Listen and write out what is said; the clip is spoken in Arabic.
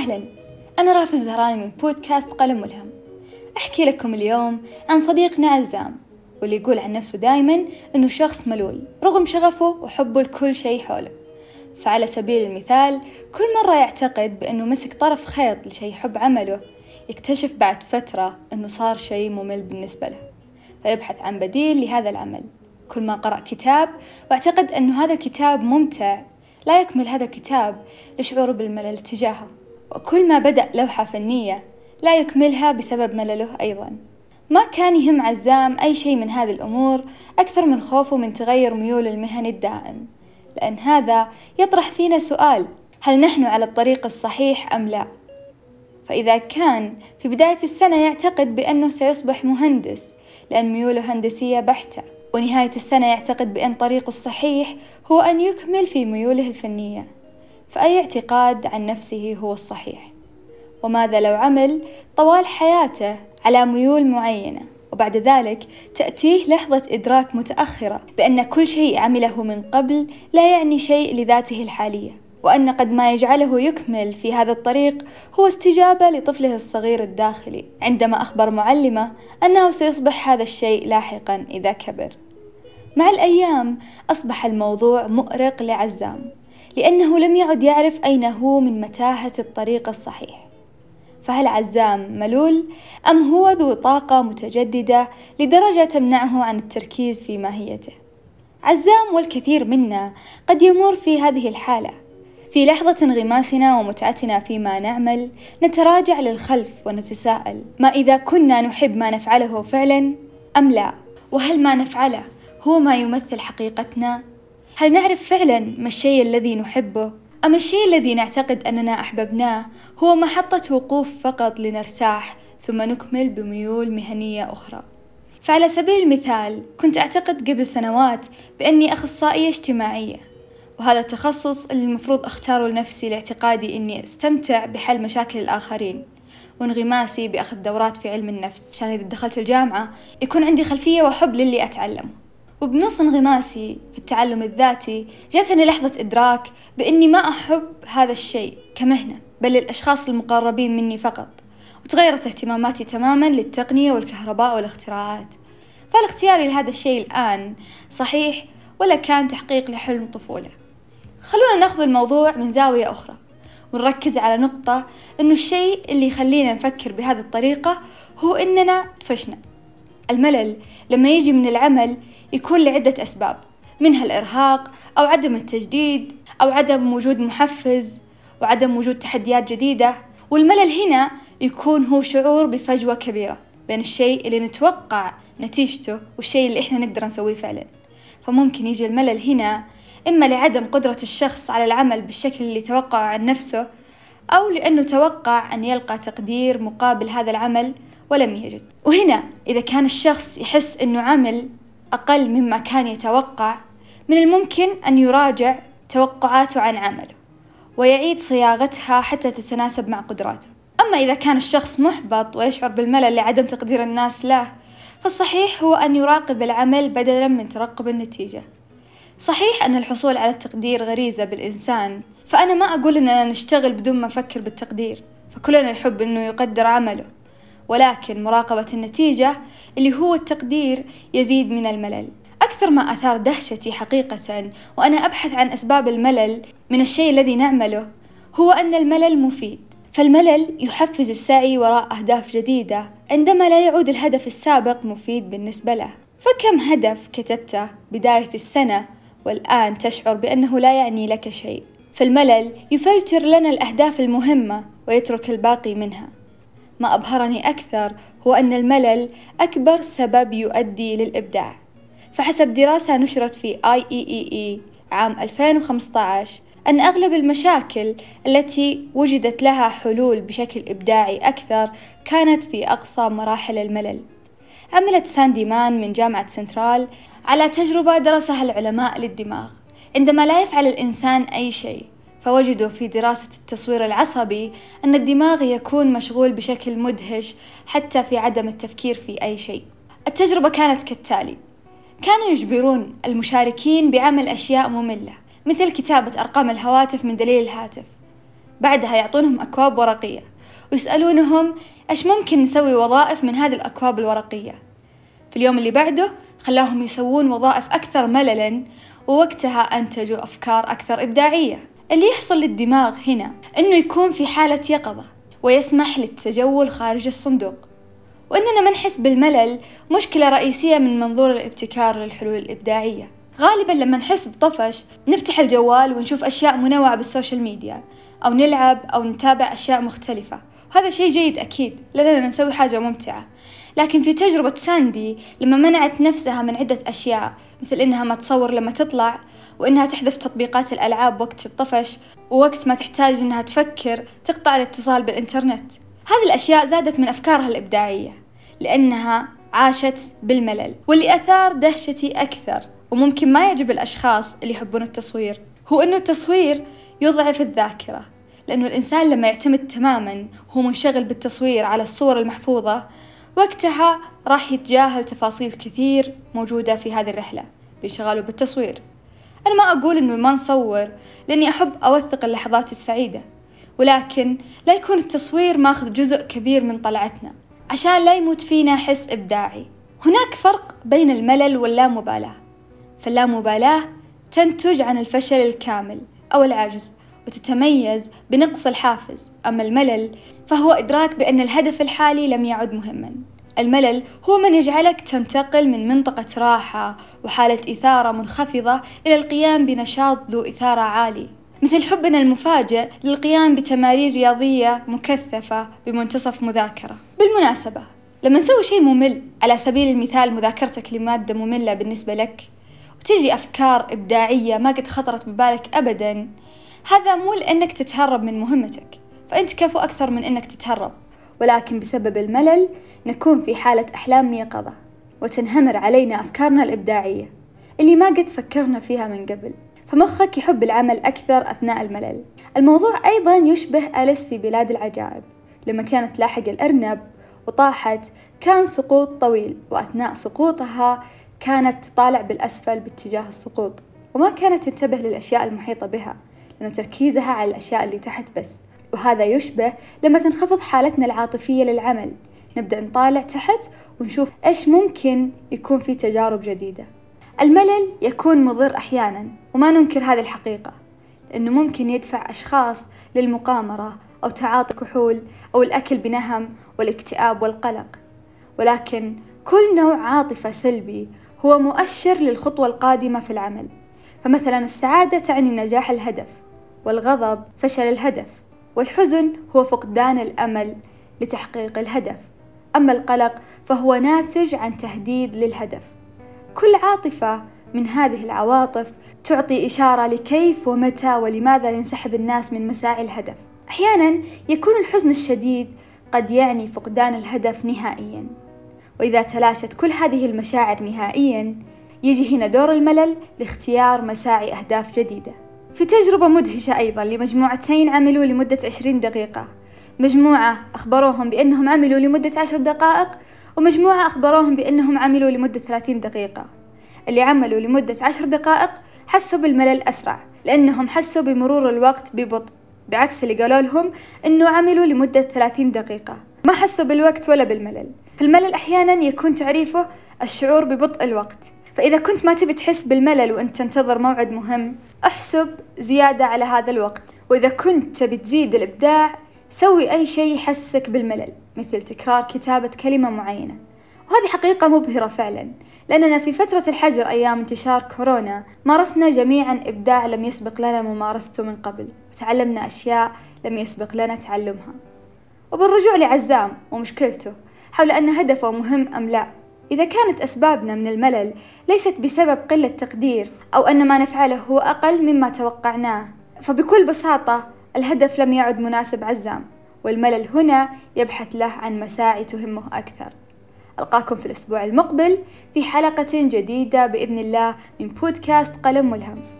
أهلا. أنا رافز الزهراني من بودكاست قلم ملهم. أحكي لكم اليوم عن صديقنا عزام واللي يقول عن نفسه دايما أنه شخص ملول رغم شغفه وحبه لكل شيء حوله. فعلى سبيل المثال كل مرة يعتقد بأنه مسك طرف خيط لشيء يحب عمله يكتشف بعد فترة أنه صار شيء ممل بالنسبة له. فيبحث عن بديل لهذا العمل. كل ما قرأ كتاب واعتقد أنه هذا الكتاب ممتع لا يكمل هذا الكتاب لشعوره بالملل تجاهه. وكل ما بدأ لوحة فنية لا يكملها بسبب ملله أيضا ما كان يهم عزام أي شيء من هذه الأمور أكثر من خوفه من تغير ميول المهني الدائم لأن هذا يطرح فينا سؤال هل نحن على الطريق الصحيح أم لا؟ فإذا كان في بداية السنة يعتقد بأنه سيصبح مهندس لأن ميوله هندسية بحتة ونهاية السنة يعتقد بأن طريقه الصحيح هو أن يكمل في ميوله الفنية فأي اعتقاد عن نفسه هو الصحيح؟ وماذا لو عمل طوال حياته على ميول معينة؟ وبعد ذلك تأتيه لحظة إدراك متأخرة بأن كل شيء عمله من قبل لا يعني شيء لذاته الحالية وأن قد ما يجعله يكمل في هذا الطريق هو استجابة لطفله الصغير الداخلي عندما أخبر معلمه أنه سيصبح هذا الشيء لاحقا إذا كبر. مع الأيام أصبح الموضوع مؤرق لعزام. لأنه لم يعد يعرف أين هو من متاهة الطريق الصحيح. فهل عزام ملول أم هو ذو طاقة متجددة لدرجة تمنعه عن التركيز في ماهيته؟ عزام والكثير منا قد يمر في هذه الحالة. في لحظة انغماسنا ومتعتنا فيما نعمل نتراجع للخلف ونتساءل ما إذا كنا نحب ما نفعله فعلا أم لا؟ وهل ما نفعله هو ما يمثل حقيقتنا هل نعرف فعلا ما الشيء الذي نحبه؟ أم الشيء الذي نعتقد أننا أحببناه هو محطة وقوف فقط لنرتاح ثم نكمل بميول مهنية أخرى؟ فعلى سبيل المثال كنت أعتقد قبل سنوات بأني أخصائية اجتماعية وهذا التخصص اللي المفروض أختاره لنفسي لاعتقادي أني أستمتع بحل مشاكل الآخرين وانغماسي بأخذ دورات في علم النفس. عشان إذا دخلت الجامعة يكون عندي خلفية وحب للي أتعلمه. وبنص انغماسي في التعلم الذاتي جاتني لحظة إدراك بإني ما أحب هذا الشيء كمهنة بل للأشخاص المقربين مني فقط. وتغيرت اهتماماتي تماما للتقنية والكهرباء والاختراعات. فهل اختياري لهذا الشيء الآن صحيح ولا كان تحقيق لحلم طفولة. خلونا نأخذ الموضوع من زاوية أخرى ونركز على نقطة إنه الشيء اللي يخلينا نفكر بهذه الطريقة هو إننا طفشنا. الملل لما يجي من العمل يكون لعدة أسباب منها الإرهاق أو عدم التجديد أو عدم وجود محفز وعدم وجود تحديات جديدة والملل هنا يكون هو شعور بفجوة كبيرة بين الشيء اللي نتوقع نتيجته والشيء اللي إحنا نقدر نسويه فعلا. فممكن يجي الملل هنا إما لعدم قدرة الشخص على العمل بالشكل اللي توقعه عن نفسه أو لأنه توقع أن يلقى تقدير مقابل هذا العمل ولم يجد. وهنا إذا كان الشخص يحس أنه عمل أقل مما كان يتوقع من الممكن أن يراجع توقعاته عن عمله ويعيد صياغتها حتى تتناسب مع قدراته. أما إذا كان الشخص محبط ويشعر بالملل لعدم تقدير الناس له فالصحيح هو أن يراقب العمل بدلا من ترقب النتيجة. صحيح أن الحصول على التقدير غريزة بالإنسان فأنا ما أقول أننا نشتغل بدون ما نفكر بالتقدير فكلنا يحب أنه يقدر عمله. ولكن مراقبة النتيجة اللي هو التقدير يزيد من الملل. أكثر ما أثار دهشتي حقيقة وأنا أبحث عن أسباب الملل من الشيء الذي نعمله هو أن الملل مفيد. فالملل يحفز السعي وراء أهداف جديدة عندما لا يعود الهدف السابق مفيد بالنسبة له. فكم هدف كتبته بداية السنة والآن تشعر بأنه لا يعني لك شيء؟ فالملل يفلتر لنا الأهداف المهمة ويترك الباقي منها. ما أبهرني أكثر هو أن الملل أكبر سبب يؤدي للإبداع. فحسب دراسة نشرت في IEEE عام 2015 أن أغلب المشاكل التي وجدت لها حلول بشكل إبداعي أكثر كانت في أقصى مراحل الملل. عملت ساندي مان من جامعة سنترال على تجربة درسها العلماء للدماغ. عندما لا يفعل الإنسان أي شيء فوجدوا في دراسة التصوير العصبي أن الدماغ يكون مشغول بشكل مدهش حتى في عدم التفكير في أي شيء. التجربة كانت كالتالي: كانوا يجبرون المشاركين بعمل أشياء مملة مثل كتابة أرقام الهواتف من دليل الهاتف. بعدها يعطونهم أكواب ورقية ويسألونهم إيش ممكن نسوي وظائف من هذه الأكواب الورقية في اليوم اللي بعده خلاهم يسوون وظائف أكثر مللا ووقتها أنتجوا أفكار أكثر إبداعية اللي يحصل للدماغ هنا إنه يكون في حالة يقظة ويسمح للتجول خارج الصندوق. وإننا ما نحس بالملل مشكلة رئيسية من منظور الابتكار للحلول الإبداعية. غالبا لما نحس بطفش نفتح الجوال ونشوف أشياء منوعة بالسوشيال ميديا أو نلعب أو نتابع أشياء مختلفة. وهذا شيء جيد أكيد لأننا نسوي حاجة ممتعة. لكن في تجربة ساندي لما منعت نفسها من عدة أشياء مثل إنها ما تصور لما تطلع وإنها تحذف تطبيقات الألعاب وقت الطفش ووقت ما تحتاج إنها تفكر تقطع الاتصال بالإنترنت. هذه الأشياء زادت من أفكارها الإبداعية لأنها عاشت بالملل واللي أثار دهشتي أكثر وممكن ما يعجب الأشخاص اللي يحبون التصوير هو إنه التصوير يضعف الذاكرة لأنه الإنسان لما يعتمد تماما وهو منشغل بالتصوير على الصور المحفوظة وقتها راح يتجاهل تفاصيل كثير موجودة في هذه الرحلة بانشغاله بالتصوير. أنا ما أقول إنه ما نصور لأني أحب أوثق اللحظات السعيدة. ولكن لا يكون التصوير ماخذ جزء كبير من طلعتنا عشان لا يموت فينا حس إبداعي. هناك فرق بين الملل واللامبالاة. فاللامبالاة تنتج عن الفشل الكامل أو العجز وتتميز بنقص الحافز. أما الملل فهو إدراك بأن الهدف الحالي لم يعد مهما. الملل هو من يجعلك تنتقل من منطقة راحة وحالة إثارة منخفضة إلى القيام بنشاط ذو إثارة عالي. مثل حبنا المفاجئ للقيام بتمارين رياضية مكثفة بمنتصف مذاكرة. بالمناسبة لما نسوي شيء ممل على سبيل المثال مذاكرتك لمادة مملة بالنسبة لك وتجي أفكار إبداعية ما قد خطرت ببالك أبدا هذا مو لأنك تتهرب من مهمتك فأنت كفو أكثر من أنك تتهرب. ولكن بسبب الملل نكون في حالة أحلام يقظة وتنهمر علينا أفكارنا الإبداعية اللي ما قد فكرنا فيها من قبل. فمخك يحب العمل أكثر أثناء الملل. الموضوع أيضا يشبه أليس في بلاد العجائب. لما كانت تلاحق الأرنب وطاحت كان سقوط طويل وأثناء سقوطها كانت تطالع بالأسفل باتجاه السقوط. وما كانت تنتبه للأشياء المحيطة بها لأنه تركيزها على الأشياء اللي تحت بس. وهذا يشبه لما تنخفض حالتنا العاطفية للعمل. نبدأ نطالع تحت ونشوف إيش ممكن يكون في تجارب جديدة. الملل يكون مضر أحيانا وما ننكر هذه الحقيقة إنه ممكن يدفع أشخاص للمقامرة أو تعاطي كحول أو الأكل بنهم والاكتئاب والقلق. ولكن كل نوع عاطفة سلبي هو مؤشر للخطوة القادمة في العمل. فمثلا السعادة تعني نجاح الهدف والغضب فشل الهدف. والحزن هو فقدان الأمل لتحقيق الهدف. أما القلق فهو ناتج عن تهديد للهدف. كل عاطفة من هذه العواطف تعطي إشارة لكيف ومتى ولماذا ينسحب الناس من مساعي الهدف. أحيانا يكون الحزن الشديد قد يعني فقدان الهدف نهائيا. وإذا تلاشت كل هذه المشاعر نهائيا يجي هنا دور الملل لاختيار مساعي أهداف جديدة. في تجربة مدهشة أيضا لمجموعتين عملوا لمدة عشرين دقيقة. مجموعة أخبروهم بأنهم عملوا لمدة عشر دقائق ومجموعة أخبروهم بأنهم عملوا لمدة ثلاثين دقيقة. اللي عملوا لمدة عشر دقائق حسوا بالملل أسرع لأنهم حسوا بمرور الوقت ببطء بعكس اللي قالوا لهم أنه عملوا لمدة ثلاثين دقيقة. ما حسوا بالوقت ولا بالملل. الملل أحيانا يكون تعريفه الشعور ببطء الوقت. فإذا كنت ما تبي تحس بالملل وأنت تنتظر موعد مهم احسب زيادة على هذا الوقت. وإذا كنت تبي تزيد الإبداع سوي أي شيء يحسسك بالملل مثل تكرار كتابة كلمة معينة. وهذه حقيقة مبهرة فعلا لأننا في فترة الحجر أيام انتشار كورونا مارسنا جميعا إبداع لم يسبق لنا ممارسته من قبل وتعلمنا أشياء لم يسبق لنا تعلمها. وبالرجوع لعزام ومشكلته حول أن هدفه مهم أم لا إذا كانت أسبابنا من الملل ليست بسبب قلة تقدير أو أن ما نفعله هو أقل مما توقعناه فبكل بساطة الهدف لم يعد مناسب عزام والملل هنا يبحث له عن مساعي تهمه أكثر. ألقاكم في الأسبوع المقبل في حلقة جديدة بإذن الله من بودكاست قلم ملهم.